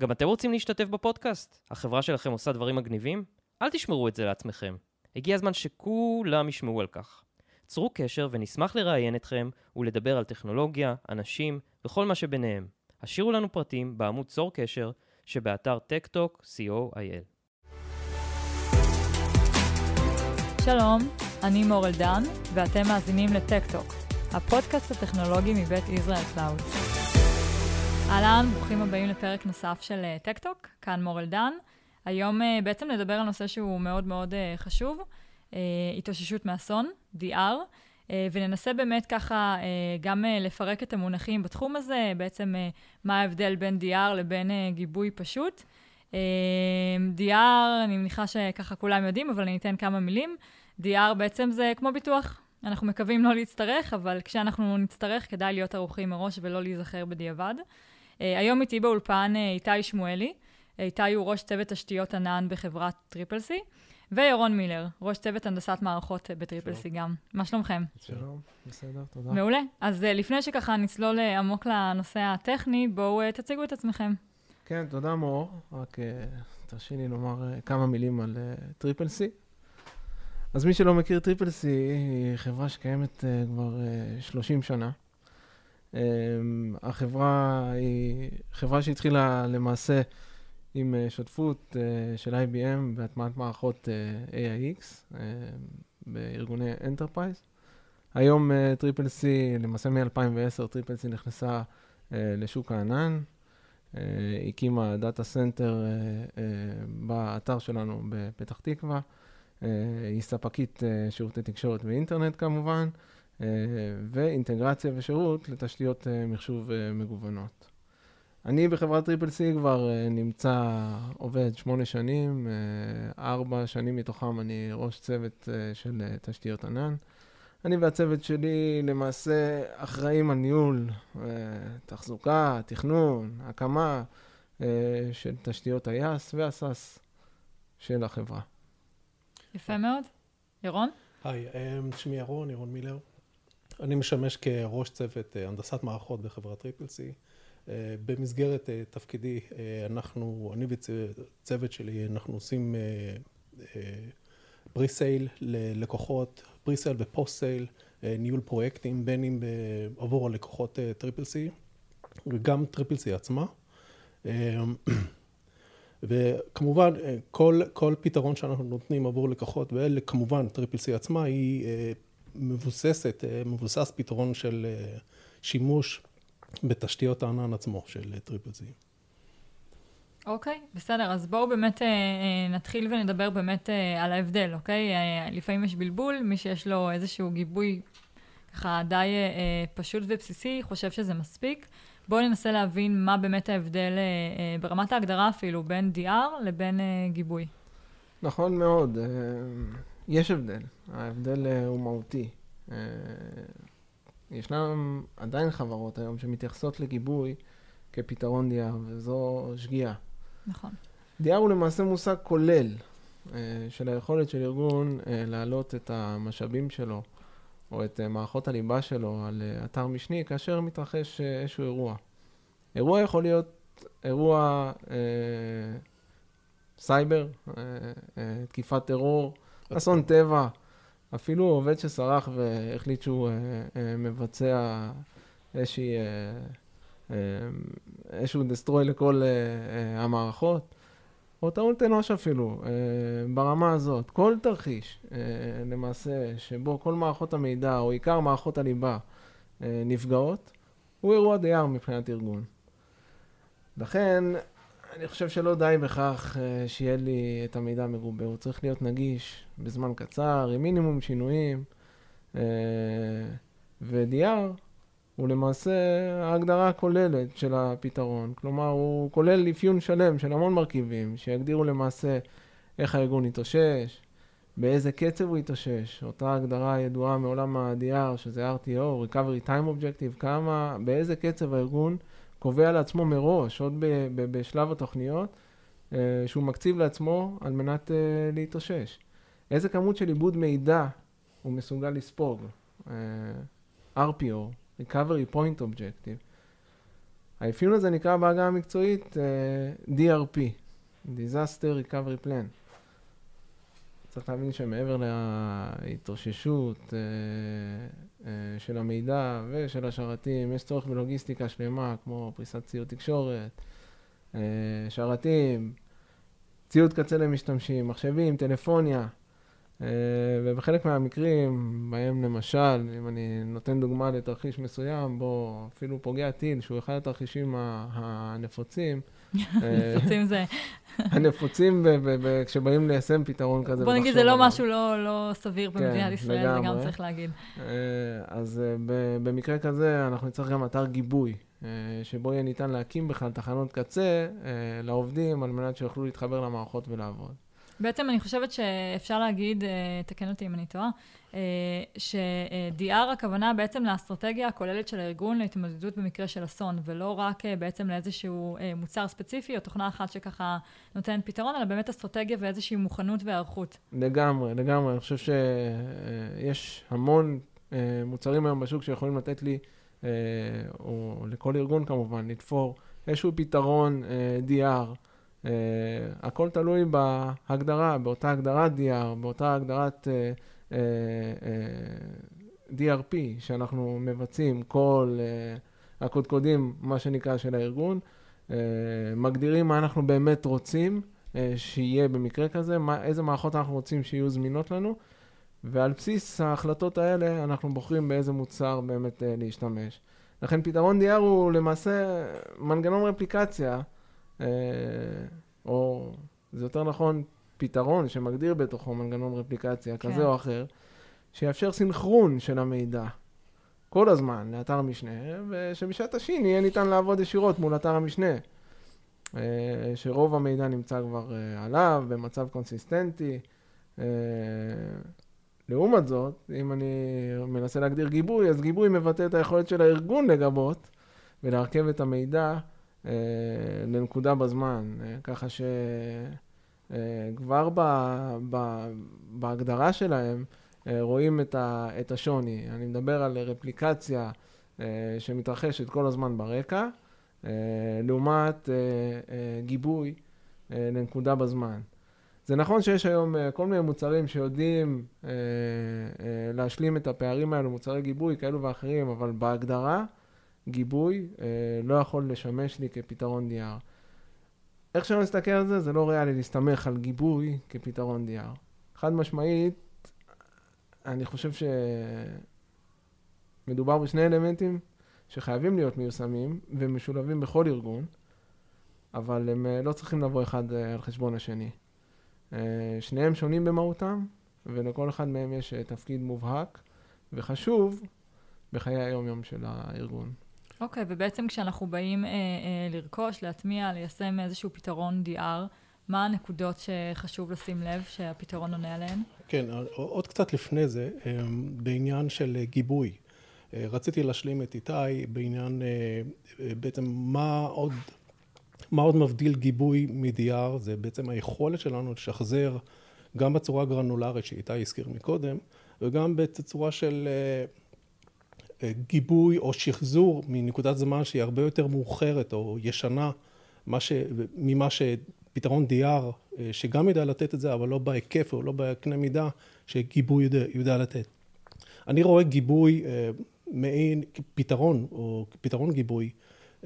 גם אתם רוצים להשתתף בפודקאסט? החברה שלכם עושה דברים מגניבים? אל תשמרו את זה לעצמכם. הגיע הזמן שכולם ישמעו על כך. צרו קשר ונשמח לראיין אתכם ולדבר על טכנולוגיה, אנשים וכל מה שביניהם. השאירו לנו פרטים בעמוד צור קשר שבאתר TechTalk co.il. שלום, אני מור אלדן, ואתם מאזינים ל TechTalk, הפודקאסט הטכנולוגי מבית ישראל קלאוד. אהלן, ברוכים הבאים לפרק נוסף של טקטוק, כאן מור אלדן. היום uh, בעצם נדבר על נושא שהוא מאוד מאוד uh, חשוב, uh, התאוששות מאסון, DR, וננסה באמת ככה uh, גם uh, לפרק את המונחים בתחום הזה, בעצם uh, מה ההבדל בין DR לבין uh, גיבוי פשוט. Uh, DR, אני מניחה שככה כולם יודעים, אבל אני אתן כמה מילים. DR בעצם זה כמו ביטוח. אנחנו מקווים לא להצטרך, אבל כשאנחנו נצטרך, כדאי להיות ערוכים מראש ולא להיזכר בדיעבד. אה, היום איתי באולפן אה, איתי שמואלי. איתי הוא ראש צוות תשתיות ענן בחברת Triple C, וירון מילר, ראש צוות הנדסת מערכות ב Triple C גם. מה שלומכם? שלום, בסדר, תודה. מעולה. אז לפני שככה נצלול עמוק לנושא הטכני, בואו תציגו את עצמכם. כן, תודה מור. רק תרשי לי לומר כמה מילים על Triple C. אז מי שלא מכיר Triple C, היא חברה שקיימת כבר אה, 30 שנה. אמ, החברה היא חברה שהתחילה למעשה עם אה, שותפות uh, של IBM בהטמעת מערכות אה, AIX בארגוני enterprise. היום Triple C, למעשה מ-2010, Triple C נכנסה לשוק הענן, הקימה data center באתר שלנו בפתח תקווה. היא ספקית שירותי תקשורת ואינטרנט כמובן. אה, ואינטגרציה ושירות לתשתיות אה, מחשוב אה, מגוונות. אני בחברת Triple C כבר נמצא, עובד שמונה שנים, ארבע שנים מתוכם אני ראש צוות של תשתיות ענן. אני והצוות שלי למעשה אחראים על ניהול, תחזוקה, תכנון, הקמה של תשתיות ה IaaS וה SaaS של החברה. יפה מאוד. ירון? היי, שמי ירון, ירון מילר. אני משמש כראש צוות אה, הנדסת מערכות בחברת Triple C. אה, במסגרת אה, תפקידי, אנחנו, אני וצוות שלי, אנחנו עושים presale ללקוחות, presale ו post sale, ניהול פרויקטים, בין אם עבור הלקוחות Triple C וגם Triple C עצמה. וכמובן, כל, כל פתרון שאנחנו נותנים עבור לקוחות, וכמובן Triple C עצמה, היא מבוססת, אה, מבוסס פתרון של אה, שימוש בתשתיות הענן עצמו של Triple C. אוקיי, okay, בסדר, אז בואו באמת אה, נתחיל ונדבר באמת על ההבדל, אוקיי? לפעמים יש בלבול, מי שיש לו איזשהו גיבוי ככה די פשוט ובסיסי, חושב שזה מספיק. בואו ננסה להבין מה באמת ההבדל ברמת ההגדרה אפילו בין DR לבין גיבוי. נכון מאוד. יש הבדל, ההבדל אה, הוא מהותי. אה, ישנן עדיין חברות היום שמתייחסות לגיבוי כפתרון DR, וזו שגיאה. נכון. DR הוא למעשה מושג כולל אה, של היכולת של ארגון להעלות את המשאבים שלו, או את מערכות הליבה שלו על אתר משני, כאשר מתרחש איזשהו אירוע. אירוע יכול להיות אירוע אה, סייבר, אה, אה, תקיפת טרור, אסון טבע. אפילו עובד שסרח והחליט שהוא אה, אה, מבצע איזושהי, אה, איזשהו דסטרוי לכל המערכות, או טעות אנוש אפילו, ברמה הזאת. כל תרחיש, למעשה, שבו כל מערכות המידע, או עיקר מערכות הליבה, נפגעות, הוא אירוע דייר מבחינת ארגון. לכן, אני חושב שלא די בכך uh, שיהיה לי את המידע מגובה, הוא צריך להיות נגיש בזמן קצר, עם מינימום שינויים. Uh, ו-DR הוא למעשה ההגדרה הכוללת של הפתרון. כלומר, הוא כולל אפיון שלם של המון מרכיבים, שיגדירו למעשה איך הארגון יתאושש, באיזה קצב הוא יתאושש. אותה הגדרה ידועה מעולם ה-DR, שזה RTO, Recovery Time Objective, כמה, באיזה קצב הארגון קובע לעצמו מראש, עוד ב, ב, בשלב התוכניות, uh, שהוא מקציב לעצמו על מנת uh, להתאושש. איזה כמות של עיבוד מידע הוא מסוגל לספוג, uh, RPO, Recovery Point Objective, האפיון הזה נקרא בעגה המקצועית DRP, Disaster Recovery Plan. צריך להבין שמעבר להתאוששות uh, uh, של המידע ושל השרתים, יש צורך בלוגיסטיקה שלמה, כמו פריסת ציוד תקשורת, uh, שרתים, ציוד קצה למשתמשים, מחשבים, טלפוניה. אה, ובחלק מהמקרים, בהם למשל, אם אני נותן דוגמה לתרחיש מסוים, בו אפילו פוגע טיל, שהוא אחד התרחישים הנפוצים. הנפוצים זה... הנפוצים כשבאים ליישם פתרון כזה. בוא נגיד, זה לא משהו לא, לא סביר במדינת כן, ישראל, זה גם צריך להגיד. אה, אז אה, במקרה כזה, אנחנו נצטרך גם אתר גיבוי, שבו יהיה ניתן להקים בכלל תחנות קצה לעובדים, על מנת שיוכלו להתחבר למערכות ולעבוד. בעצם אני חושבת שאפשר להגיד, אה, תקן אותי אם אני טועה, אה, ש-DR הכוונה בעצם לאסטרטגיה הכוללת של הארגון להתמודדות במקרה של אסון, ולא רק אה, בעצם לאיזשהו מוצר ספציפי או תוכנה אחת שככה נותן פתרון, אלא באמת אסטרטגיה ואיזושהי מוכנות והיערכות. לגמרי, לגמרי. אני חושב שיש המון מוצרים היום בשוק שיכולים לתת לי, או לכל ארגון כמובן, לתפור איזשהו פתרון DR. Uh, הכל תלוי בהגדרה, באותה הגדרת DR, באותה הגדרת uh, DRP שאנחנו מבצעים, כל uh, הקודקודים, מה שנקרא, של הארגון, מגדירים מה אנחנו באמת רוצים שיהיה במקרה כזה, מה, איזה מערכות אנחנו רוצים שיהיו זמינות לנו, ועל בסיס ההחלטות האלה אנחנו בוחרים באיזה מוצר באמת להשתמש. לכן פתרון DR הוא למעשה מנגנון רפליקציה. אה, או זה יותר נכון פתרון שמגדיר בתוכו מנגנון רפליקציה כן. כזה או אחר, שיאפשר סינכרון של המידע כל הזמן לאתר המשנה, ושבשעת השין יהיה ניתן לעבוד ישירות מול אתר המשנה. אה, שרוב המידע נמצא כבר אה, עליו במצב קונסיסטנטי. לעומת זאת, אם אני מנסה להגדיר גיבוי, אז גיבוי מבטא את היכולת של הארגון לגבות ולהרכב את המידע אה, לנקודה בזמן, אה, ככה אה, בהגדרה שלהם רואים את השוני. אני מדבר על רפליקציה שמתרחשת כל הזמן ברקע, לעומת גיבוי לנקודה בזמן. זה נכון שיש היום כל מיני מוצרים שיודעים להשלים את הפערים האלו, מוצרי גיבוי כאלו ואחרים, אבל בהגדרה גיבוי אה, לא יכול לשמש לי כפתרון DR. איך שלא נסתכל על זה, זה לא ריאלי להסתמך על גיבוי כפתרון DR. חד משמעית, אני חושב שמדובר בשני אלמנטים שחייבים להיות מיושמים ומשולבים בכל ארגון, אבל הם אה, לא צריכים לבוא אחד אה, על חשבון השני. אה, שניהם שונים במהותם, ולכל אחד מהם יש תפקיד מובהק וחשוב בחיי היום-יום של הארגון. אוקיי, okay, ובעצם כשאנחנו באים אה, אה, לרכוש, להטמיע, ליישם איזשהו פתרון DR, מה הנקודות שחשוב לשים לב שהפתרון עונה עליהן? כן, עוד קצת לפני זה, אה, בעניין של גיבוי. אה, רציתי להשלים את איתי בעניין אה, בעצם מה עוד, מה עוד מבדיל גיבוי מ-DR, זה בעצם היכולת שלנו לשחזר גם בצורה גרנולרית שאיתי הזכיר מקודם, וגם בצורה של גיבוי או שחזור מנקודת זמן שהיא הרבה יותר מאוחרת או ישנה ש... ממה שפתרון DR אה, שגם יודע לתת את זה אבל לא בהיקף או לא בקנה מידה שגיבוי יודע, יודע לתת. אני רואה גיבוי אה, מעין פתרון או פתרון גיבוי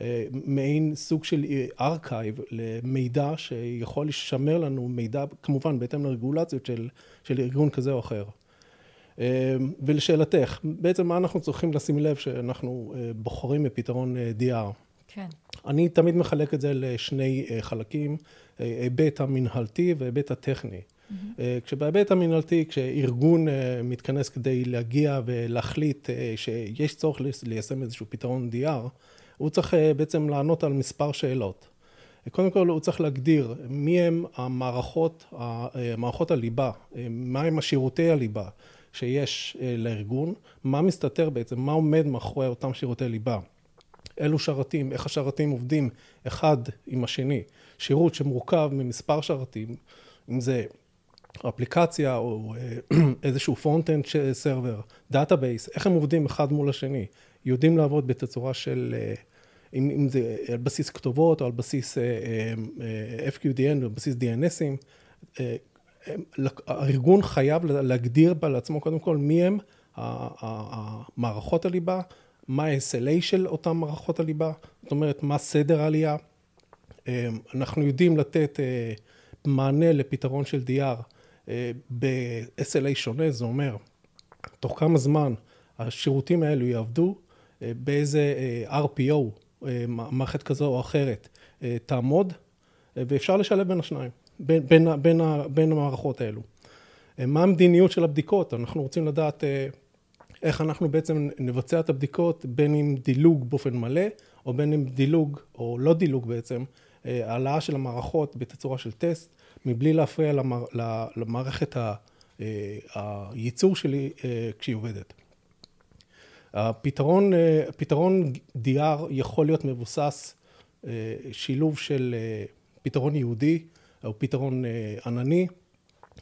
אה, מעין סוג של archive למידע שיכול לשמר לנו מידע כמובן בהתאם לרגולציות של, של ארגון כזה או אחר. אמ, ולשאלתך, בעצם מה אנחנו צריכים לשים לב שאנחנו אה, בוחרים בפתרון אה, DR? כן. אני תמיד מחלק את זה לשני אה, חלקים, היבט המנהלתי והיבט הטכני. Mm-hmm. כשבהיבט המנהלתי, כשארגון מתכנס כדי להגיע ולהחליט שיש צורך ליישם איזשהו פתרון DR, הוא צריך בעצם לענות על מספר שאלות. קודם כל הוא צריך להגדיר מי הם המערכות, מערכות הליבה, מה הם השירותי הליבה, שיש אה, לארגון, מה מסתתר בעצם, מה עומד מאחורי אותם שירותי ליבה. אילו שרתים, איך השרתים עובדים אחד עם השני. שירות שמורכב ממספר שרתים, אם זה אפליקציה או אה, איזשהו front-end server, database, איך הם עובדים אחד מול השני. יודעים לעבוד בתצורה של אם, אם זה על בסיס כתובות או על בסיס FQDN או על בסיס DNSים. הארגון חייב להגדיר לעצמו קודם כל מי הם המערכות הליבה, מה ה-SLA של אותן מערכות הליבה, זאת אומרת מה סדר העלייה. אנחנו יודעים לתת מענה לפתרון של DR ב-SLA שונה, זה אומר תוך כמה זמן השירותים האלו יעבדו, באיזה RPO, מערכת כזו או אחרת, תעמוד, ואפשר לשלב בין השניים. בין, בין, בין, בין המערכות האלו. מה המדיניות של הבדיקות? אנחנו רוצים לדעת איך אנחנו בעצם נבצע את הבדיקות, בין אם דילוג באופן מלא, או בין אם דילוג, או לא דילוג בעצם, העלאה של המערכות בתצורה של טסט, מבלי להפריע למער, למערכת הייצור שלי כשהיא עובדת. הפתרון, פתרון DR יכול להיות מבוסס שילוב של פתרון יהודי, או פתרון אה, ענני,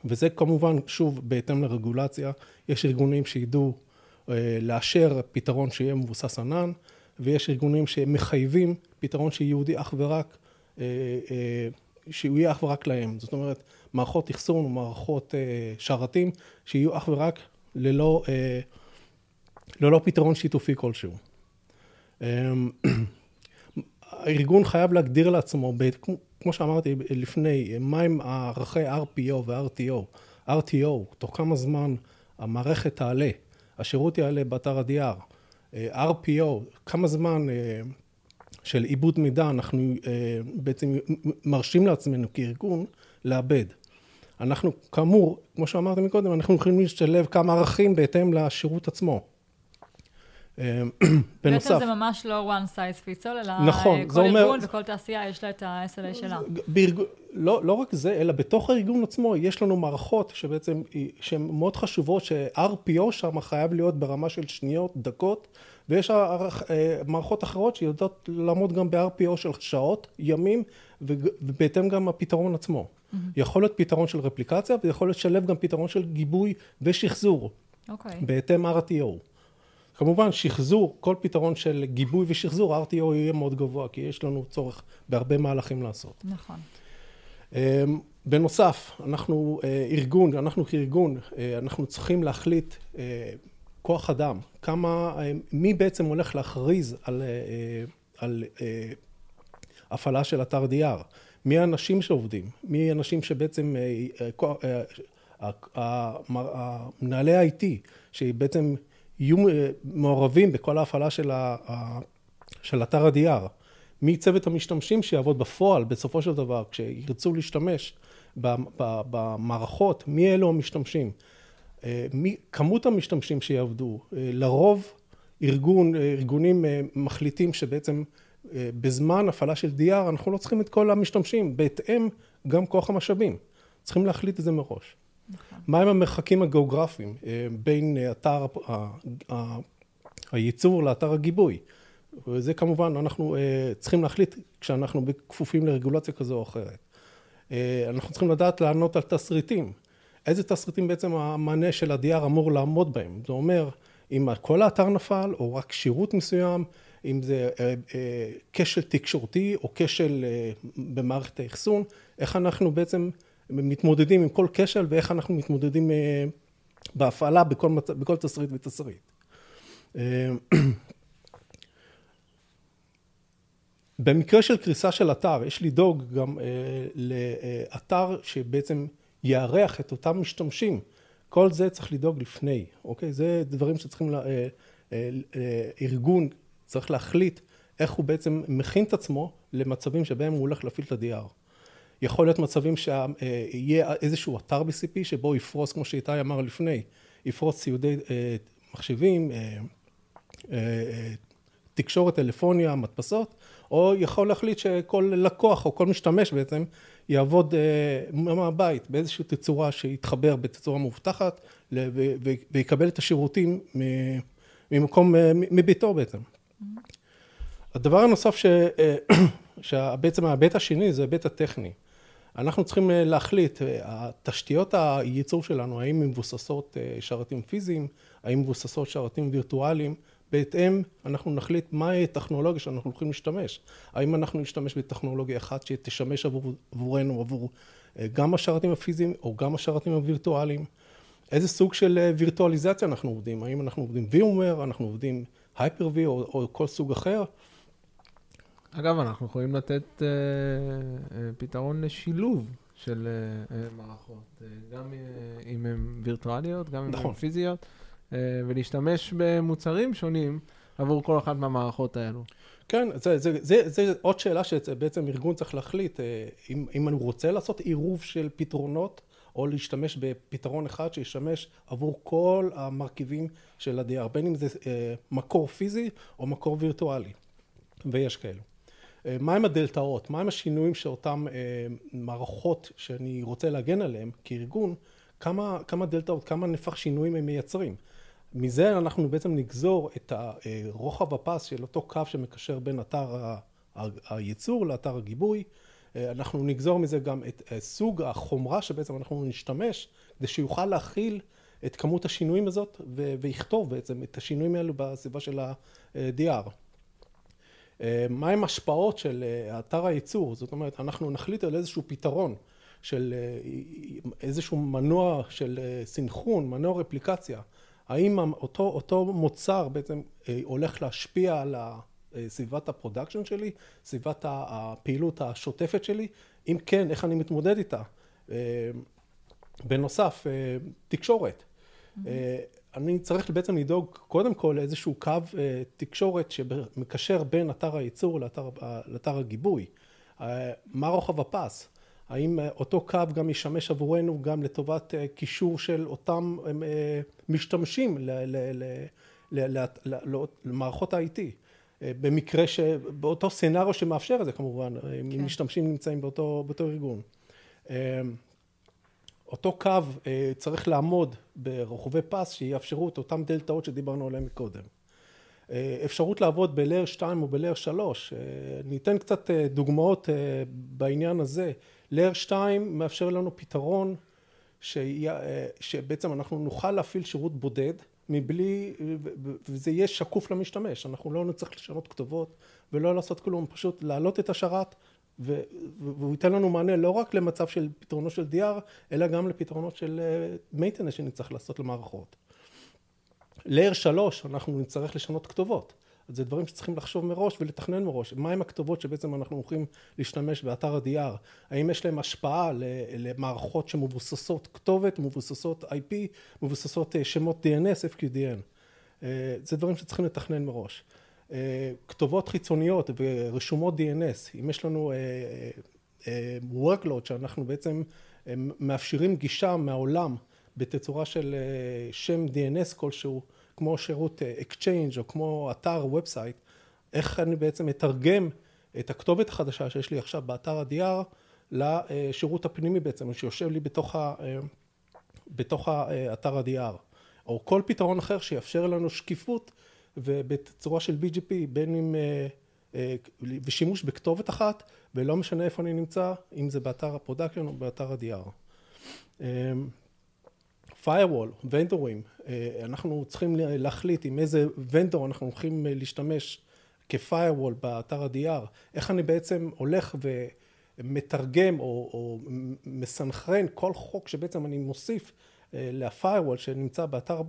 וזה כמובן, שוב, בהתאם לרגולציה. יש ארגונים שידעו אה, לאשר פתרון שיהיה מבוסס ענן, ויש ארגונים שמחייבים פתרון שיהודי אך ורק, אה, שהוא יהיה אך ורק להם. זאת אומרת, מערכות אחסון ומערכות שרתים שיהיו אך ורק ללא, ללא פתרון שיתופי כלשהו. הארגון חייב להגדיר לעצמו, כמו שאמרתי לפני, מהם ערכי RPO ו-RTO. RTO, תוך כמה זמן המערכת תעלה, השירות יעלה באתר ה-DR. RPO, כמה זמן אה, של עיבוד מידע אנחנו אה, בעצם מרשים לעצמנו כארגון לאבד. אנחנו כאמור, כמו שאמרתי מקודם, אנחנו יכולים להשתלב כמה ערכים בהתאם לשירות עצמו. בנוסף. בעצם זה ממש לא one size fits all, אלא נכון, כל ארגון אומר, וכל תעשייה יש לה את ה-SLA שלה. בארג... לא, לא רק זה, אלא בתוך הארגון עצמו יש לנו מערכות שבעצם, שהן מאוד חשובות, ש-RPO שם חייב להיות ברמה של שניות, דקות, ויש מערכות אחרות שיודעות לעמוד גם ב-RPO של שעות, ימים, ובהתאם גם הפתרון עצמו. Mm-hmm. יכול להיות פתרון של רפליקציה, ויכול להיות לשלב גם פתרון של גיבוי ושחזור. אוקיי. Okay. בהתאם RTO. כמובן שחזור, כל פתרון של גיבוי ושחזור, RTO יהיה מאוד גבוה, כי יש לנו צורך בהרבה מהלכים לעשות. נכון. אמ, בנוסף, אנחנו אה, ארגון, אנחנו כארגון, אה, אנחנו צריכים להחליט אה, כוח אדם, כמה, מי בעצם הולך להכריז על, על הפעלה של אתר DR, מי האנשים שעובדים, מי האנשים שבעצם, מנהלי ה-IT, שבעצם יהיו אה, מעורבים בכל ההפעלה של, ה, של אתר ה-DR. מצוות המשתמשים שיעבוד בפועל בסופו של דבר, כשירצו להשתמש במערכות, מי אלו המשתמשים, אה, מי, כמות המשתמשים שיעבדו, אה, לרוב ארגון, ארגונים מחליטים שבעצם בזמן הפעלה של DR אנחנו לא צריכים את כל המשתמשים, בהתאם גם כוח המשאבים, צריכים להחליט את זה מראש. נכון. מהם המרחקים הגיאוגרפיים אה, בין אתר הייצור לאתר הגיבוי? וזה כמובן אנחנו אה, צריכים להחליט כשאנחנו כפופים לרגולציה כזו או אחרת. אה, אנחנו צריכים לדעת לענות על תסריטים. איזה תסריטים בעצם המענה של ה-DR אמור לעמוד בהם? זה אומר, אם כל האתר נפל, או רק שירות מסוים, אם זה כשל תקשורתי או כשל במערכת האחסון, איך אנחנו בעצם מתמודדים עם כל כשל ואיך אנחנו מתמודדים אה, בהפעלה בכל, מצ... בכל תסריט ותסריט. אה, במקרה של קריסה של אתר, יש לדאוג גם אה, לאתר שבעצם יארח את אותם משתמשים. כל זה צריך לדאוג לפני, אוקיי? זה דברים שצריכים, לה, אה, אה, ארגון צריך להחליט איך הוא בעצם מכין את עצמו למצבים שבהם הוא הולך להפעיל את ה-DR. יכול להיות מצבים שיהיה איזשהו אתר ב-CP שבו יפרוס, כמו שאיתי אמר לפני, יפרוס ציודי אה, מחשבים, אה, אה, תקשורת, טלפוניה, מדפסות, או יכול להחליט שכל לקוח או כל משתמש בעצם יעבוד מהבית באיזושהי תצורה שיתחבר בתצורה מאובטחת ויקבל את השירותים ממקום, מביתו בעצם. Mm-hmm. הדבר הנוסף ש... שבעצם ההיבט השני זה ההיבט הטכני. אנחנו צריכים אה, להחליט, אה, תשתיות הייצור שלנו, האם מבוססות אה, שרתים פיזיים, האם מבוססות שרתים וירטואליים, בהתאם אנחנו נחליט מהי הטכנולוגיה שאנחנו הולכים להשתמש. האם אנחנו נשתמש בטכנולוגיה אחת שתשמש עבור, עבורנו, עבור גם השרתים הפיזיים או גם השרתים הווירטואליים. איזה סוג של וירטואליזציה אנחנו עובדים, האם אנחנו עובדים VMware, אנחנו עובדים Hyper-V או, או כל סוג אחר. אגב, אנחנו יכולים לתת uh, uh, פתרון לשילוב של uh, uh, מערכות, uh, גם uh, אם הן וירטואליות, גם אם נכון. הן פיזיות, uh, ולהשתמש במוצרים שונים עבור כל אחת מהמערכות האלו. כן, זה, זה, זה, זה עוד שאלה שבעצם ארגון צריך להחליט, אם, אם אני רוצה לעשות עירוב של פתרונות, או להשתמש בפתרון אחד שישמש עבור כל המרכיבים של ה-DR, בין אם זה מקור פיזי או מקור וירטואלי, ויש כאלו. מהם הדלתאות, מהם השינויים שאותן מערכות שאני רוצה להגן עליהן כארגון, כמה, כמה דלתאות, כמה נפח שינויים הם מייצרים. מזה אנחנו בעצם נגזור את רוחב הפס של אותו קו שמקשר בין אתר הייצור לאתר הגיבוי. אנחנו נגזור מזה גם את סוג החומרה שבעצם אנחנו נשתמש כדי שיוכל להכיל את כמות השינויים הזאת ויכתוב בעצם את השינויים האלו בסביבה של ה-DR. מהם השפעות של אתר הייצור, זאת אומרת אנחנו נחליט על איזשהו פתרון של איזשהו מנוע של סינכרון, מנוע רפליקציה האם אותו, אותו מוצר בעצם הולך להשפיע על סביבת ה production שלי, סביבת הפעילות השוטפת שלי, אם כן, איך אני מתמודד איתה. בנוסף, תקשורת. Mm-hmm. אני צריך בעצם לדאוג קודם כל לאיזשהו קו תקשורת שמקשר בין אתר הייצור לאתר, לאתר הגיבוי. מה רוחב הפס? האם אותו קו גם ישמש עבורנו גם לטובת קישור של אותם משתמשים למערכות ה-IT. במקרה שבאותו סצנריו שמאפשר את זה כמובן, אם כן. משתמשים נמצאים באותו, באותו ארגון. אותו קו צריך לעמוד ברוחבי פס שיאפשרו את אותם דלתאות שדיברנו עליהם מקודם. אפשרות לעבוד ב-Layer 2 או ב-Layer 3, ניתן קצת דוגמאות בעניין הזה. Layer 2 מאפשר לנו פתרון שבעצם אנחנו נוכל להפעיל שירות בודד מבלי, וזה יהיה שקוף למשתמש, אנחנו לא נצטרך לשנות כתובות ולא לעשות כלום, פשוט להעלות את השרת והוא ייתן לנו מענה לא רק למצב של פתרונות של DR, אלא גם לפתרונות של maintenance שנצטרך לעשות למערכות. Layer 3 אנחנו נצטרך לשנות כתובות. זה דברים שצריכים לחשוב מראש ולתכנן מראש. מהם הכתובות שבעצם אנחנו הולכים להשתמש באתר ה-DR? האם יש להם השפעה למערכות שמבוססות כתובת, מבוססות IP, מבוססות שמות DNS, FQDN? זה דברים שצריכים לתכנן מראש. כתובות חיצוניות ורשומות DNS, אם יש לנו workload שאנחנו בעצם מאפשרים גישה מהעולם בתצורה של שם DNS כלשהו, כמו שירות Exchange או כמו אתר ובסייט, איך אני בעצם מתרגם את הכתובת החדשה שיש לי עכשיו באתר ה-DR לשירות הפנימי בעצם, שיושב לי בתוך, ה, בתוך האתר ה-DR, או כל פתרון אחר שיאפשר לנו שקיפות ובצורה של BGP, בין אם ושימוש בכתובת אחת, ולא משנה איפה אני נמצא, אם זה באתר ה production או באתר ה-DR. firewall, vendor ים, אנחנו צריכים להחליט עם איזה vendor אנחנו הולכים להשתמש כ-firewall באתר ה-DR, איך אני בעצם הולך ומתרגם או, או מסנכרן כל חוק שבעצם אני מוסיף ל-firewall שנמצא באתר,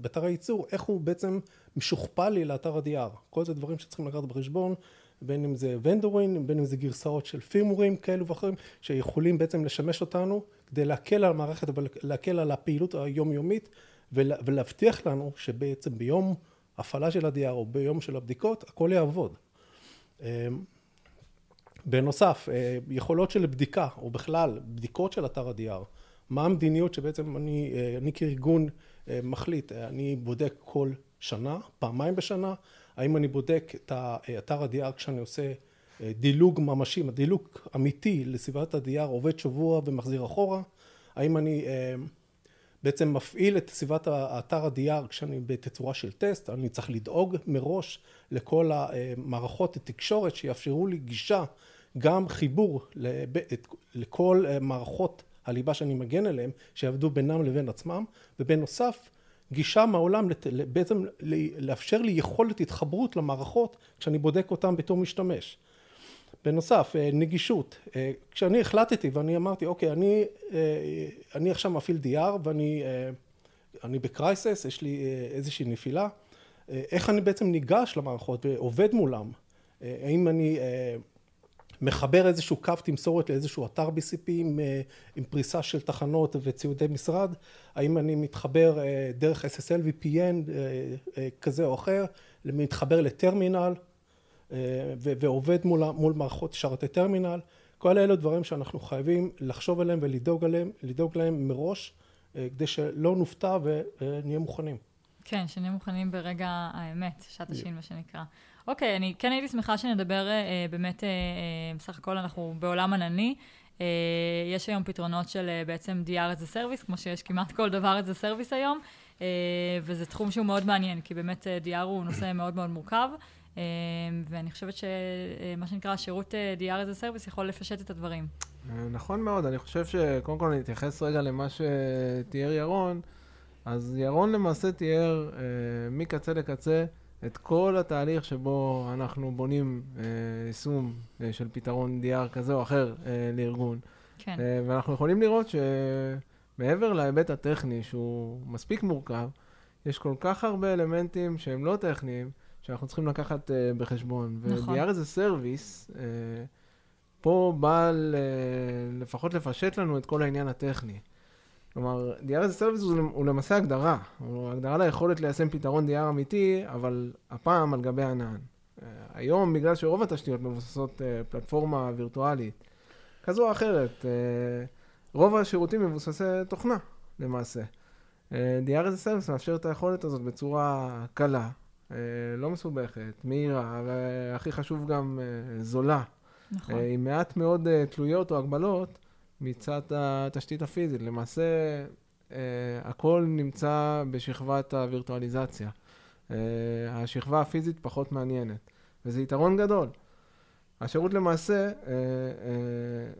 באתר הייצור, איך הוא בעצם משוכפל לי לאתר ה-DR. כל זה דברים שצריכים לקחת בחשבון, בין אם זה ונדורים, בין אם זה גרסאות של פירמורים כאלו ואחרים, שיכולים בעצם לשמש אותנו כדי להקל על המערכת ולהקל על הפעילות היומיומית ולהבטיח לנו שבעצם ביום הפעלה של ה-DR או ביום של הבדיקות הכל יעבוד. בנוסף, יכולות של בדיקה או בכלל בדיקות של אתר ה-DR, מה המדיניות שבעצם אני, אני כארגון מחליט, אני בודק כל שנה, פעמיים בשנה, האם אני בודק את אתר ה-DR כשאני עושה דילוג ממשי, דילוג אמיתי לסביבת ה-DR עובד שבוע ומחזיר אחורה, האם אני בעצם מפעיל את סביבת האתר ה-DR כשאני בתצורה של טסט, אני צריך לדאוג מראש לכל המערכות התקשורת שיאפשרו לי גישה, גם חיבור לכל מערכות הליבה שאני מגן עליהן, שיעבדו בינם לבין עצמם, ובנוסף גישה מהעולם, לת- בעצם לאפשר לי יכולת התחברות למערכות כשאני בודק אותן בתור משתמש. בנוסף, אה, נגישות. אה, כשאני החלטתי ואני אמרתי, אוקיי, אני, אה, אני עכשיו מפעיל DR ואני אני בקרייסס, יש לי איזושהי נפילה, איך אני בעצם ניגש למערכות ועובד מולם? האם אני מחבר איזשהו קו תמסורת לאיזשהו אתר BCP עם, אה, עם פריסה של תחנות וציודי משרד? האם אני מתחבר אה, דרך SSL VPN אה, כזה או אחר, מתחבר לטרמינל ועובד מול, מול מערכות שרתי טרמינל? כל אלו דברים שאנחנו חייבים לחשוב עליהם ולדאוג עליהם, לדאוג להם מראש, כדי שלא נופתע ונהיה מוכנים. כן, שנהיה מוכנים ברגע האמת, שעת השין, מה שנקרא. אוקיי, אני כן הייתי שמחה שנדבר אה, באמת, אה, אה, בסך הכל אנחנו בעולם ענני. אה, יש היום פתרונות של אה, בעצם DR as a service, כמו שיש כמעט כל דבר as a service היום, אה, וזה תחום שהוא מאוד מעניין, כי באמת אה, DR הוא נושא מאוד מאוד מורכב, אה, ואני חושבת שמה שנקרא שירות אה, DR as a service יכול לפשט את הדברים. נכון מאוד, אני חושב שקודם כל נתייחס רגע למה שתיאר ירון. אז ירון למעשה תיאר אה, מקצה לקצה את כל התהליך שבו אנחנו בונים אה, יישום אה, של פתרון DR כזה או אחר אה, לארגון. כן, אה, ואנחנו יכולים לראות שמעבר להיבט הטכני, שהוא מספיק מורכב, יש כל כך הרבה אלמנטים שהם לא טכניים, שאנחנו צריכים לקחת אה, בחשבון. נכון. ו- DR as a service, אה, פה בא ל- לפחות לפשט לנו את כל העניין הטכני. כלומר, DR as a service הוא, הוא למעשה הגדרה, הוא הגדרה ליכולת ליישם פתרון DR אמיתי, אבל הפעם על גבי ענן. אה, היום, בגלל שרוב התשתיות מבוססות אה, פלטפורמה וירטואלית, כזו או אחרת. אה, רוב השירותים מבוססי תוכנה, למעשה. DR as a Service מאפשר את היכולת הזאת בצורה קלה, לא מסובכת, מהירה, והכי חשוב גם זולה, נכון. עם מעט מאוד תלויות או הגבלות מצד התשתית הפיזית. למעשה, אה, הכל נמצא בשכבת הווירטואליזציה. אה, השכבה הפיזית פחות מעניינת, וזה יתרון גדול. השירות למעשה אה, אה,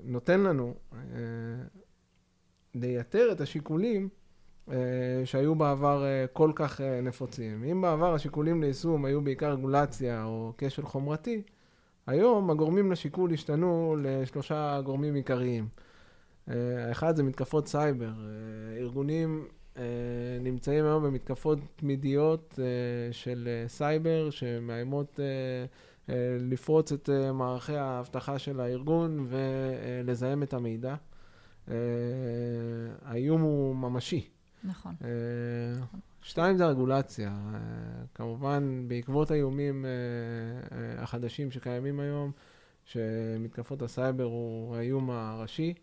נותן לנו אה, לייתר את השיקולים אה, שהיו בעבר אה, כל כך אה, נפוצים. אם בעבר השיקולים ליישום היו בעיקר רגולציה או כשל חומרתי, היום הגורמים לשיקול השתנו לשלושה גורמים עיקריים. אה, האחד זה מתקפות סייבר. אה, ארגונים אה, נמצאים היום במתקפות תמידיות של סייבר שמאיימות לפרוץ את מערכי האבטחה של הארגון ולזהם את המידע. האיום הוא ממשי. נכון. שתיים זה הרגולציה. אה, כמובן, בעקבות האיומים החדשים שקיימים היום, שמתקפות הסייבר הוא האיום הראשי,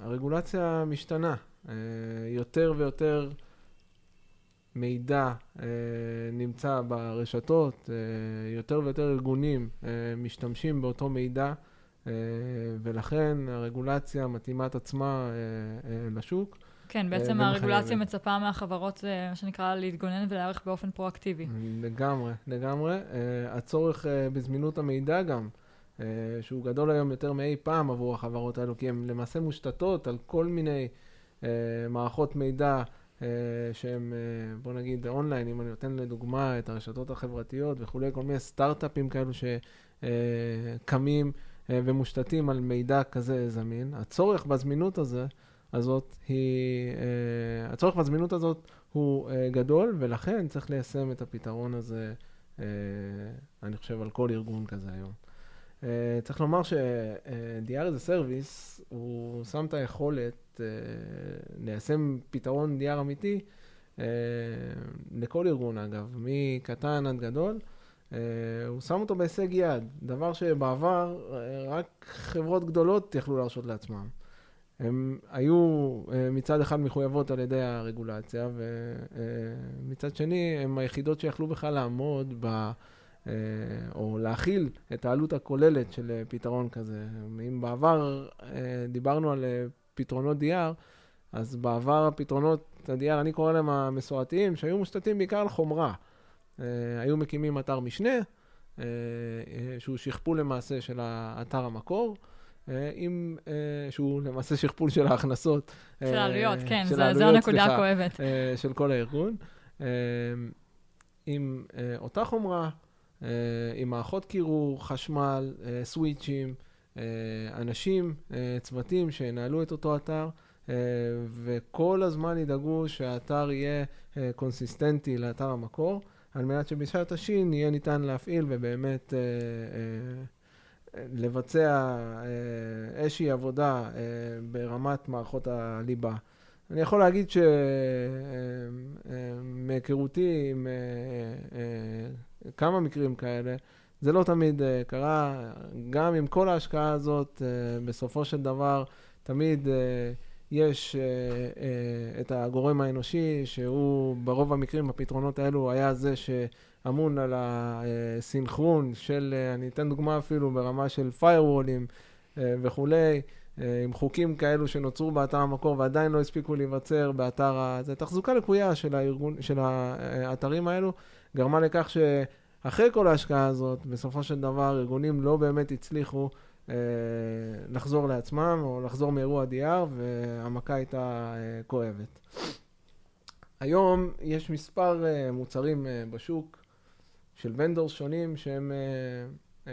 הרגולציה משתנה. אה, יותר ויותר מידע אה, נמצא ברשתות, אה, יותר ויותר ארגונים אה, משתמשים באותו מידע, אה, ולכן הרגולציה מתאימה את עצמה אה, אה, לשוק. כן, אה, בעצם הרגולציה. מצפה מהחברות, אה, מה שנקרא, להתגונן ולהיערך באופן פרואקטיבי. לגמרי, לגמרי. הצורך בזמינות המידע גם, שהוא גדול היום יותר מאי פעם עבור החברות האלו, כי הן למעשה מושתתות על כל מיני uh, מערכות מידע uh, שהן, בוא נגיד, אונליין, אם אני נותן לדוגמה את הרשתות החברתיות וכולי, כל מיני סטארט-אפים כאלו שקמים ומושתתים על מידע כזה זמין. הצורך בזמינות הזה, הזאת היא, הצורך בזמינות הזאת הוא גדול, ולכן צריך ליישם את הפתרון הזה, אני חושב, על כל ארגון כזה היום. Uh, צריך לומר ש-DR as a Service, הוא שם את היכולת uh, ליישם פתרון DR אמיתי uh, לכל ארגון, אגב, מקטן עד גדול. Uh, הוא שם אותו בהישג יד, דבר שבעבר uh, רק חברות גדולות יכלו להרשות לעצמם. הן היו אה, מצד אחד מחויבות על ידי הרגולציה, ומצד שני הן היחידות שיכלו בכלל לעמוד ב... אה, או להכיל את העלות הכוללת של אה, פתרון כזה. אם בעבר אה, דיברנו על פתרונות DR, אז בעבר הפתרונות ה-DR, אני קורא להם המסורתיים, שהיו מושתתים בעיקר על חומרה. היו מקימים אתר משנה, שהוא שכפול למעשה של האתר המקור. עם, שהוא למעשה שכפול של ההכנסות. של העלויות, כן, של זו העלויות, הנקודה סליחה, הכואבת. של כל הארגון. עם אותה חומרה, עם מערכות קירור, חשמל, אה, סוויצ'ים, אה, אנשים, אה, צוותים שינהלו את אותו אתר, אה, וכל הזמן ידאגו שהאתר יהיה אה, קונסיסטנטי לאתר המקור, על מנת שבשעת השין יהיה ניתן להפעיל ובאמת אה, אה, לבצע אה, איזושהי עבודה אה, ברמת מערכות הליבה. אני יכול להגיד שמהיכרותי עם אה, אה, כמה מקרים כאלה, זה לא תמיד אה, קרה, גם עם כל ההשקעה הזאת, אה, בסופו של דבר, תמיד אה, יש אה, אה, את הגורם האנושי, שהוא ברוב המקרים, בפתרונות האלו, היה זה שאמון על הסינכרון של, אה, אני אתן דוגמה אפילו ברמה של firewallים אה, וכולי. אה, עם חוקים כאלו שנוצרו באתר המקור ועדיין לא הספיקו להיווצר באתר. זה תחזוקה לקויה של, הארגון, של האתרים האלו, גרמה לכך שאחרי כל ההשקעה הזאת, בסופו של דבר ארגונים לא באמת הצליחו אה, לחזור לעצמם או לחזור מאירוע DR והמכה הייתה אה, כואבת. היום יש מספר אה, מוצרים אה, בשוק של ונדורס שונים שהם אה, אה,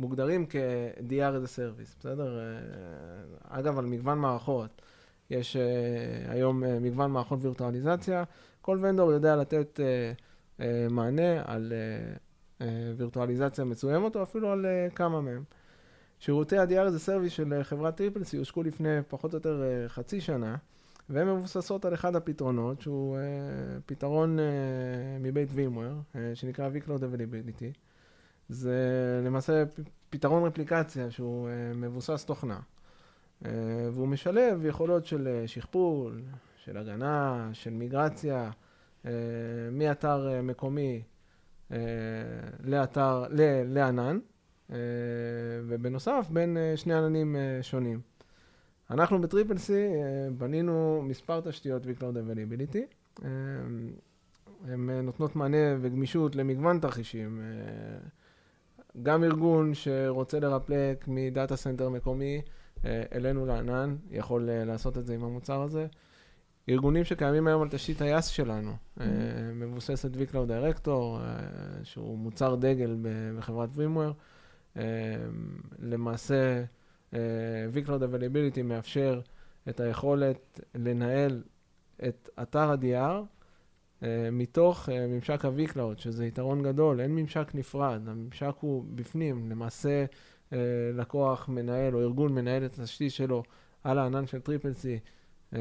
מוגדרים כ-DR as a service, בסדר? אה, אגב, על מגוון מערכות. יש uh, היום uh, מגוון מערכות וירטואליזציה. כל ונדור יודע לתת uh, uh, מענה על uh, uh, וירטואליזציה מסוימת, או אפילו על uh, כמה מהם. שירותי ה-DR a service של uh, חברת טריפלסי הושקו לפני פחות או יותר uh, חצי שנה, והן מבוססות על אחד הפתרונות, שהוא uh, פתרון uh, מבית VMware, uh, שנקרא vCloud Availability. זה למעשה פתרון רפליקציה שהוא uh, מבוסס תוכנה. Uh, והוא משלב יכולות של uh, שכפול, של הגנה, של מיגרציה, uh, מאתר uh, מקומי uh, לאתר, לענן, ובנוסף בין שני עננים שונים. אנחנו בטריפל uh, בנינו מספר תשתיות vCloud Availability. הן נותנות מענה וגמישות למגוון תרחישים. גם ארגון שרוצה לרפלק מ data center מקומי אלינו לענן, יכול לעשות את זה עם המוצר הזה. ארגונים שקיימים היום על תשתית ה IaaS שלנו, mm-hmm. מבוססת vCloud Director, שהוא מוצר דגל בחברת VMware. למעשה, vCloud Availability מאפשר את היכולת לנהל את אתר ה-DR מתוך ממשק ה-vCloud, שזה יתרון גדול, אין ממשק נפרד, הממשק הוא בפנים, למעשה לקוח מנהל או ארגון מנהל את התשתית שלו על הענן של Triple אה,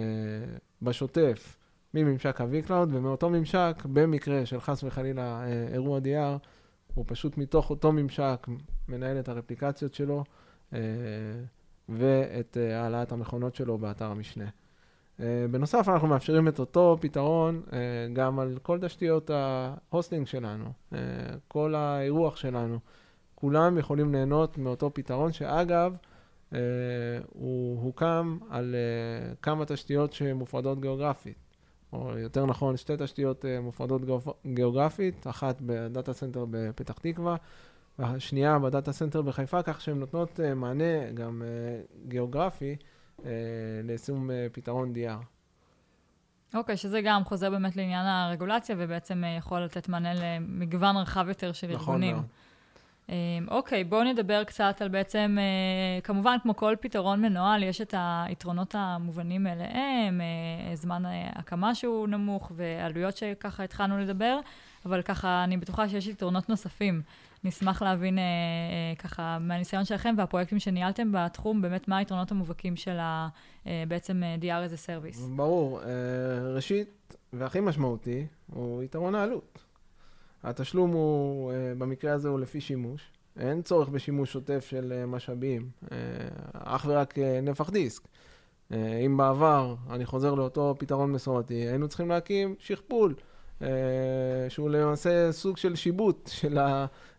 בשוטף מממשק ה-vCloud, ומאותו ממשק, במקרה של חס וחלילה אה, אירוע DR, הוא פשוט מתוך אותו ממשק מנהל את הרפליקציות שלו אה, ואת אה, העלאת המכונות שלו באתר המשנה. אה, בנוסף, אנחנו מאפשרים את אותו פתרון גם על כל תשתיות ה hosting שלנו, כל האירוח שלנו. כולם יכולים ליהנות מאותו פתרון, שאגב, אה, הוא הוקם על אה, כמה תשתיות שמופרדות גיאוגרפית, או יותר נכון, שתי תשתיות אה, מופרדות גיאוגרפית, אחת ב data center בפתח תקווה, והשנייה ב data center בחיפה, כך שהן נותנות מענה גם גיאוגרפי. ליישום פתרון DR. אוקיי, okay, שזה גם חוזר באמת לעניין הרגולציה, ובעצם יכול לתת מענה למגוון רחב יותר של נכון ארגונים. מאוד. אוקיי, okay, בואו נדבר קצת על בעצם, כמובן, כמו כל פתרון מנוהל, יש את היתרונות המובנים מאליהם, זמן הקמה שהוא נמוך, ועלויות שככה התחלנו לדבר, אבל ככה, אני בטוחה שיש יתרונות נוספים. נשמח להבין אה, אה, ככה מהניסיון שלכם והפרויקטים שניהלתם בתחום, באמת מה היתרונות המובהקים של ה, אה, בעצם אה, DR as a service. ברור. אה, ראשית, והכי משמעותי, הוא יתרון העלות. התשלום הוא, אה, במקרה הזה הוא לפי שימוש. אין צורך בשימוש שוטף של אה, משאבים, אה, אך ורק נפח דיסק. אם בעבר, אני חוזר לאותו פתרון מסורתי, היינו צריכים להקים שכפול. שהוא למעשה סוג של שיבוט של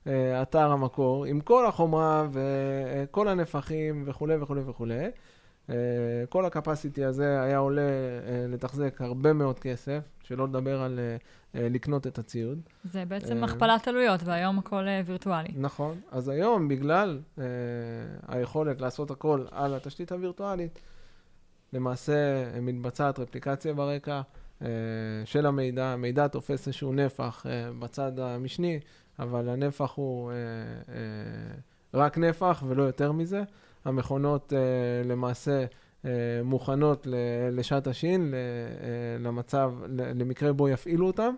האתר המקור, עם כל החומרה וכל הנפחים וכולי וכולי וכולי. כל הקפסיטי הזה היה עולה לתחזק הרבה מאוד כסף, שלא לדבר על אה, אה, לקנות את הציוד. זה בעצם אה, הכפלת עלויות, והיום הכל וירטואלי. נכון. אז היום, בגלל היכולת לעשות הכל על התשתית הווירטואלית, למעשה מתבצעת רפליקציה ברקע של המידע. המידע תופס איזשהו נפח בצד המשני, אבל הנפח הוא רק נפח ולא יותר מזה. המכונות למעשה מוכנות ל- לשעת השין, אה, למצב, למקרה בו יפעילו אותם,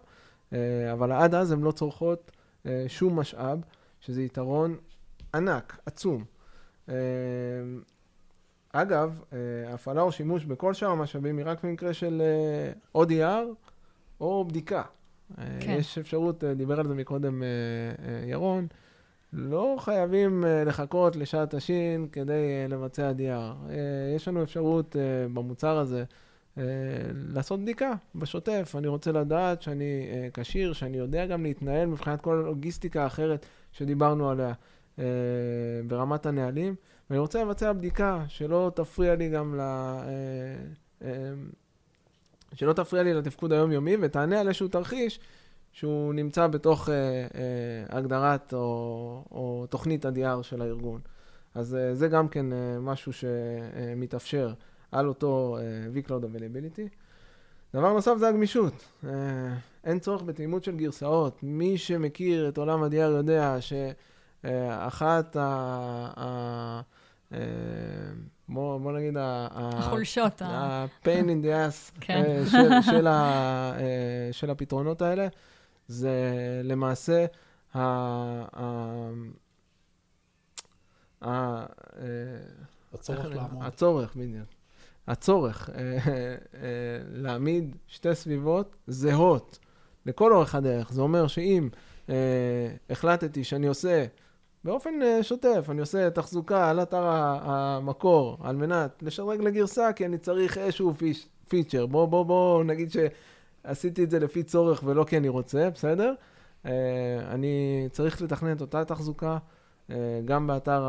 אה, אבל עד אז הן לא צורכות אה, שום משאב, שזה יתרון ענק, עצום. אה, אגב, אה, הפעלה או שימוש בכל שאר המשאבים היא רק במקרה של אה, ODR או בדיקה. אה, כן. יש אפשרות, אה, דיבר על זה מקודם אה, אה, ירון, לא חייבים אה, לחכות לשעת השין כדי אה, לבצע DR. אה, יש לנו אפשרות במוצר הזה לעשות בדיקה בשוטף. אני רוצה לדעת שאני כשיר, שאני יודע גם להתנהל מבחינת כל הלוגיסטיקה האחרת שדיברנו עליה ברמת הנהלים, ואני רוצה לבצע בדיקה שלא תפריע לי גם ל... שלא תפריע לי לתפקוד היומיומי ותענה על איזשהו תרחיש שהוא נמצא בתוך אה, אה, הגדרת או, או תוכנית ה-DR של הארגון. אז אה, זה גם כן אה, משהו שמתאפשר על אותו אה, vCloud Availability. דבר נוסף זה הגמישות. אה, אין צורך בתאימות של גרסאות. מי שמכיר את עולם ה-DR יודע שאחת ה... ה אה, בוא, בוא נגיד, החולשות. ה-pain in the ass כן. אה, של, של, ה, אה, של הפתרונות האלה, זה למעשה ה... ה- ה- אה, הצורך לעמוד. הצורך, בדיוק. הצורך אה, אה, להעמיד שתי סביבות זהות לכל אורך הדרך. זה אומר שאם החלטתי שאני עושה באופן שוטף, אני עושה תחזוקה על אתר המקור על מנת לשדרג לגרסה, כי אני צריך איזשהו פיצ'ר. בוא, בוא, בוא נגיד שעשיתי את זה לפי צורך ולא כי אני רוצה, בסדר? אה, אני צריך לתכנן את אותה תחזוקה. אה, גם באתר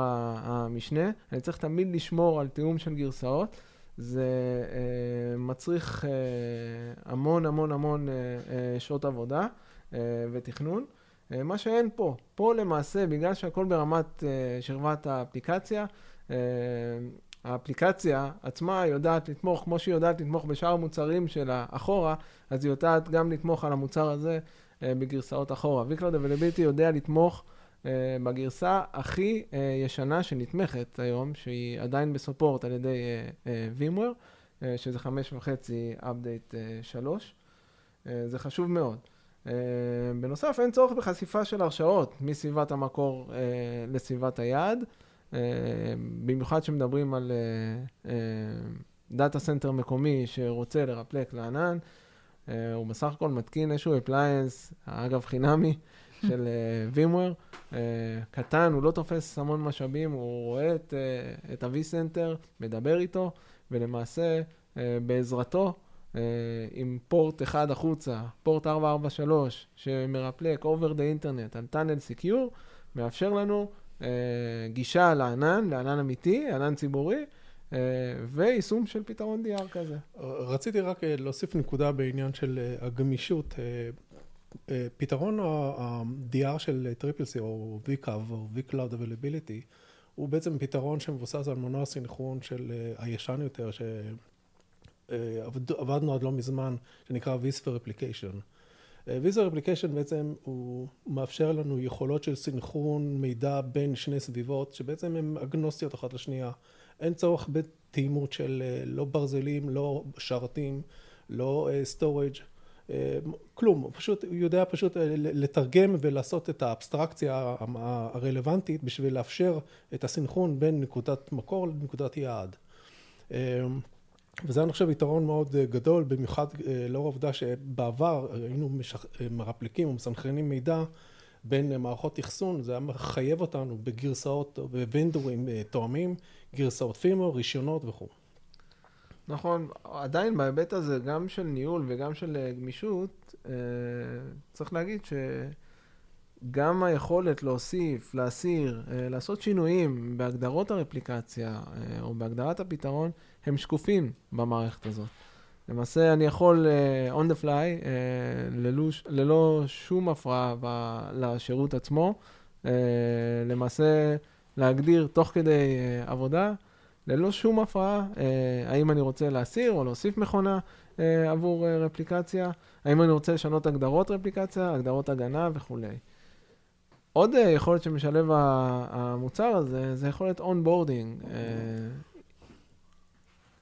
המשנה. אני צריך תמיד לשמור על תיאום של גרסאות. זה אה, מצריך המון המון המון שעות עבודה ותכנון. מה שאין פה. פה למעשה, בגלל שהכל ברמת שכבת האפליקציה, האפליקציה עצמה יודעת לתמוך, כמו שהיא יודעת לתמוך בשאר המוצרים שלה אחורה, אז היא יודעת גם לתמוך על המוצר הזה אה, בגרסאות אחורה. vCloud Availability יודע לתמוך uh, בגרסה הכי uh, ישנה שנתמכת היום, שהיא עדיין בסופורט על ידי VMware, שזה חמש וחצי update שלוש. זה חשוב מאוד. בנוסף, אין צורך בחשיפה של הרשאות מסביבת המקור לסביבת היעד, במיוחד כשמדברים על data center מקומי שרוצה לרפלק לענן. הוא בסך הכל מתקין איזשהו appliance, אגב חינמי, של VMware. אה, קטן, הוא לא תופס המון משאבים, הוא רואה את, את ה-vCenter, מדבר איתו, ולמעשה בעזרתו, עם פורט אחד החוצה, פורט 443, שמרפלק over the internet על tunnel secure, מאפשר לנו גישה לענן, לענן אמיתי, ענן ציבורי, אה, ויישום של פתרון DR כזה. רציתי רק אה, להוסיף נקודה בעניין של אה, הגמישות. אה, אה, פתרון ה-DR של Triple C או VCAV או vCloud Availability הוא בעצם פתרון שמבוסס על מנוע סינכרון של אה, הישן יותר שעבדנו עד לא מזמן שנקרא vSphere Replication. אה, vSphere Replication בעצם הוא מאפשר לנו יכולות של סינכרון מידע בין שני סביבות שבעצם הן אגנוסטיות אחת לשנייה. אין צורך בתאימות של אה, לא ברזלים, לא שרתים, לא storage, כלום, הוא פשוט, הוא יודע פשוט אה, לתרגם ולעשות את האבסטרקציה הרלוונטית בשביל לאפשר את הסינכרון בין נקודת מקור לנקודת יעד. וזה אני חושב יתרון מאוד אה, גדול, במיוחד אה, לאור העובדה שבעבר היינו משח... אה, מרפליקים או מסנכרנים מידע בין מערכות אחסון, זה היה מחייב אותנו בגרסאות וונדורים אה, תואמים, גרסאות פימו, רישיונות וכו'. נכון, עדיין בהיבט הזה, גם של ניהול וגם של גמישות, צריך להגיד גם היכולת להוסיף, להסיר, אה, לעשות שינויים בהגדרות הרפליקציה אה, או בהגדרת הפתרון, הם שקופים במערכת הזאת. למעשה אני יכול uh, on the fly, ללא, שום הפרעה לשירות עצמו, למעשה להגדיר תוך כדי עבודה, ללא שום הפרעה, האם אני רוצה להסיר או להוסיף מכונה עבור replication, האם אני רוצה לשנות הגדרות replication, הגדרות הגנה וכולי. עוד uh, יכולת שמשלב המוצר הזה, זה יכולת onboarding. Uh,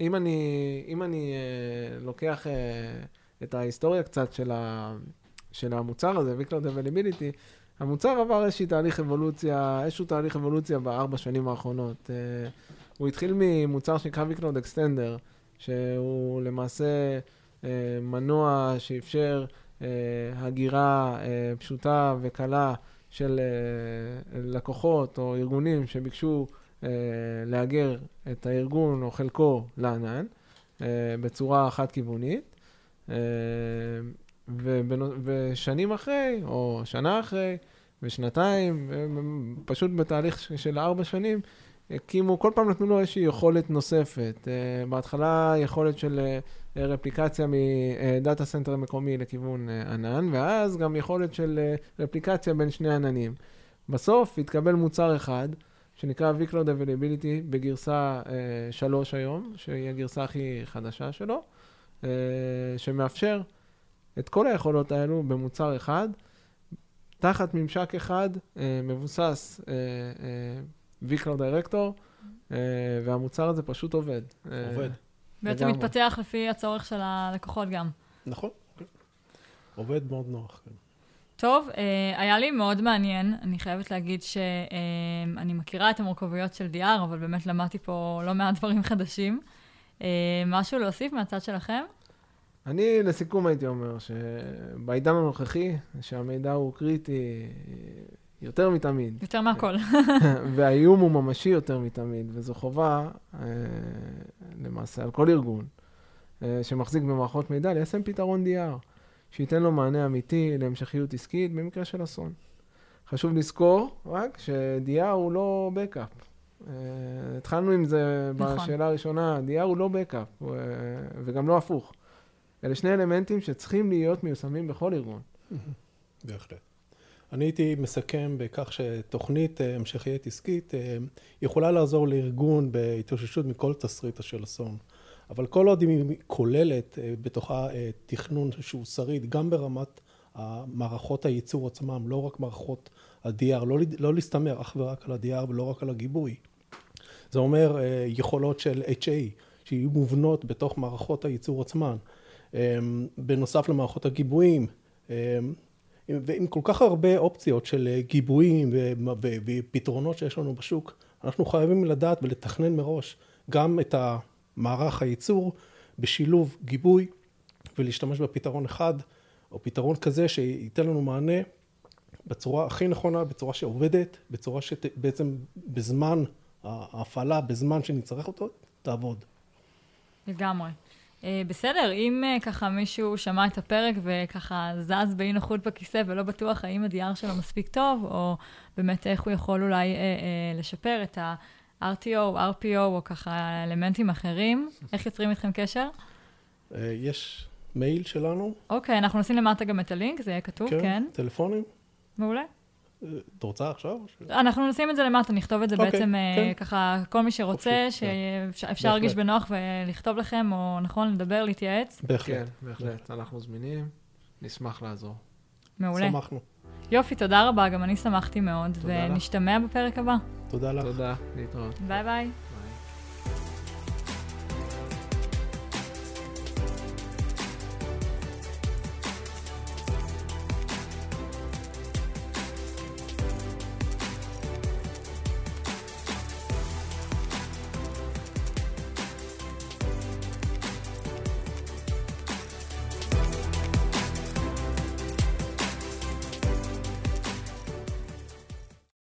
אם אני, אם אני uh, לוקח את ההיסטוריה קצת של, ה, של המוצר הזה, Vcloud Availability, המוצר עבר איזשהו תהליך אבולוציה, איזשהו תהליך אבולוציה בארבע שנים האחרונות. הוא התחיל ממוצר שנקרא Vcloud Extender, שהוא למעשה מנוע שאפשר הגירה פשוטה וקלה של uh, לקוחות או ארגונים שביקשו אה, להגר את הארגון או חלקו לענן אה, בצורה חד-כיוונית. אה, ושנים אחרי, או שנה אחרי, ושנתיים, פשוט בתהליך של ארבע שנים, הקימו, כל פעם נתנו לו איזושהי יכולת נוספת. בהתחלה יכולת של replication מ data center מקומי לכיוון ענן, ואז גם יכולת של replication בין שני עננים. בסוף התקבל מוצר אחד, שנקרא Vcloud Availability בגרסה uh, 3 היום, שהיא הגרסה הכי חדשה שלו, שמאפשר את כל היכולות האלו במוצר אחד, תחת ממשק אחד, מבוסס Vcloud Director, והמוצר הזה פשוט עובד. עובד. בעצם מתפתח לפי הצורך של הלקוחות גם. נכון. עובד מאוד נוח. כן. טוב, אה, היה לי מאוד מעניין. אני חייבת להגיד שאני מכירה את המורכבויות של DR, אבל באמת למדתי פה לא מעט דברים חדשים. אה, משהו להוסיף מהצד שלכם? אני לסיכום הייתי אומר שבעידן הנוכחי, שהמידע הוא קריטי יותר מתמיד. יותר מהכל. והאיום הוא ממשי יותר מתמיד, וזו חובה אה, למעשה על כל ארגון שמחזיק במערכות מידע ליישם פתרון DR. שייתן לו מענה אמיתי להמשכיות עסקית במקרה של אסון. חשוב לזכור רק ש-DR הוא לא בקאפ. Uh, התחלנו עם זה נכון. בשאלה הראשונה, DR הוא לא בקאפ, uh, וגם לא הפוך. אלה שני אלמנטים שצריכים להיות מיושמים בכל ארגון. בהחלט. אני הייתי מסכם בכך שתוכנית אה, המשכיות עסקית יכולה לעזור לארגון בהתאוששות מכל תסריט של אסון. אבל כל עוד היא כוללת אה, בתוכה אה, תכנון שהוא שריד גם ברמת המערכות הייצור עצמם, לא רק מערכות ה-DR, לא, לא להסתמר אך ורק על ה-DR ולא רק על הגיבוי. זה אומר אה, יכולות של HA שיהיו מובנות בתוך מערכות הייצור עצמן. בנוסף למערכות הגיבויים, ועם כל כך הרבה אופציות של גיבויים ופתרונות שיש לנו בשוק, אנחנו חייבים לדעת ולתכנן מראש גם את ה... מערך הייצור בשילוב גיבוי ולהשתמש בפתרון אחד או פתרון כזה שייתן לנו מענה בצורה הכי נכונה, בצורה שעובדת, בצורה שבעצם בזמן ההפעלה, בזמן שנצטרך אותו, תעבוד. לגמרי. Uh, בסדר, אם uh, ככה מישהו שמע את הפרק וככה זז באי נוחות בכיסא ולא בטוח האם הדייר שלו מספיק טוב, או באמת איך הוא יכול אולי uh, uh, לשפר את ה... RTO, RPO, או ככה אלמנטים אחרים, איך יוצרים איתכם קשר? אה, יש מייל שלנו. אוקיי, אנחנו נשים למטה גם את הלינק, זה יהיה כתוב, כן. כן. טלפונים. מעולה. את רוצה עכשיו? אנחנו נשים את זה למטה, נכתוב את זה אוקיי, בעצם אה, כן. ככה, כל מי שרוצה, שאפשר להרגיש בנוח ולכתוב לכם, או נכון, לדבר, להתייעץ. בהחלט. כן, בהחלט. אנחנו זמינים, נשמח לעזור. מעולה. שמחנו. יופי, תודה רבה, גם אני שמחתי מאוד, ונשתמע בפרק הבא. תודה לך. תודה, להתראות. ביי ביי.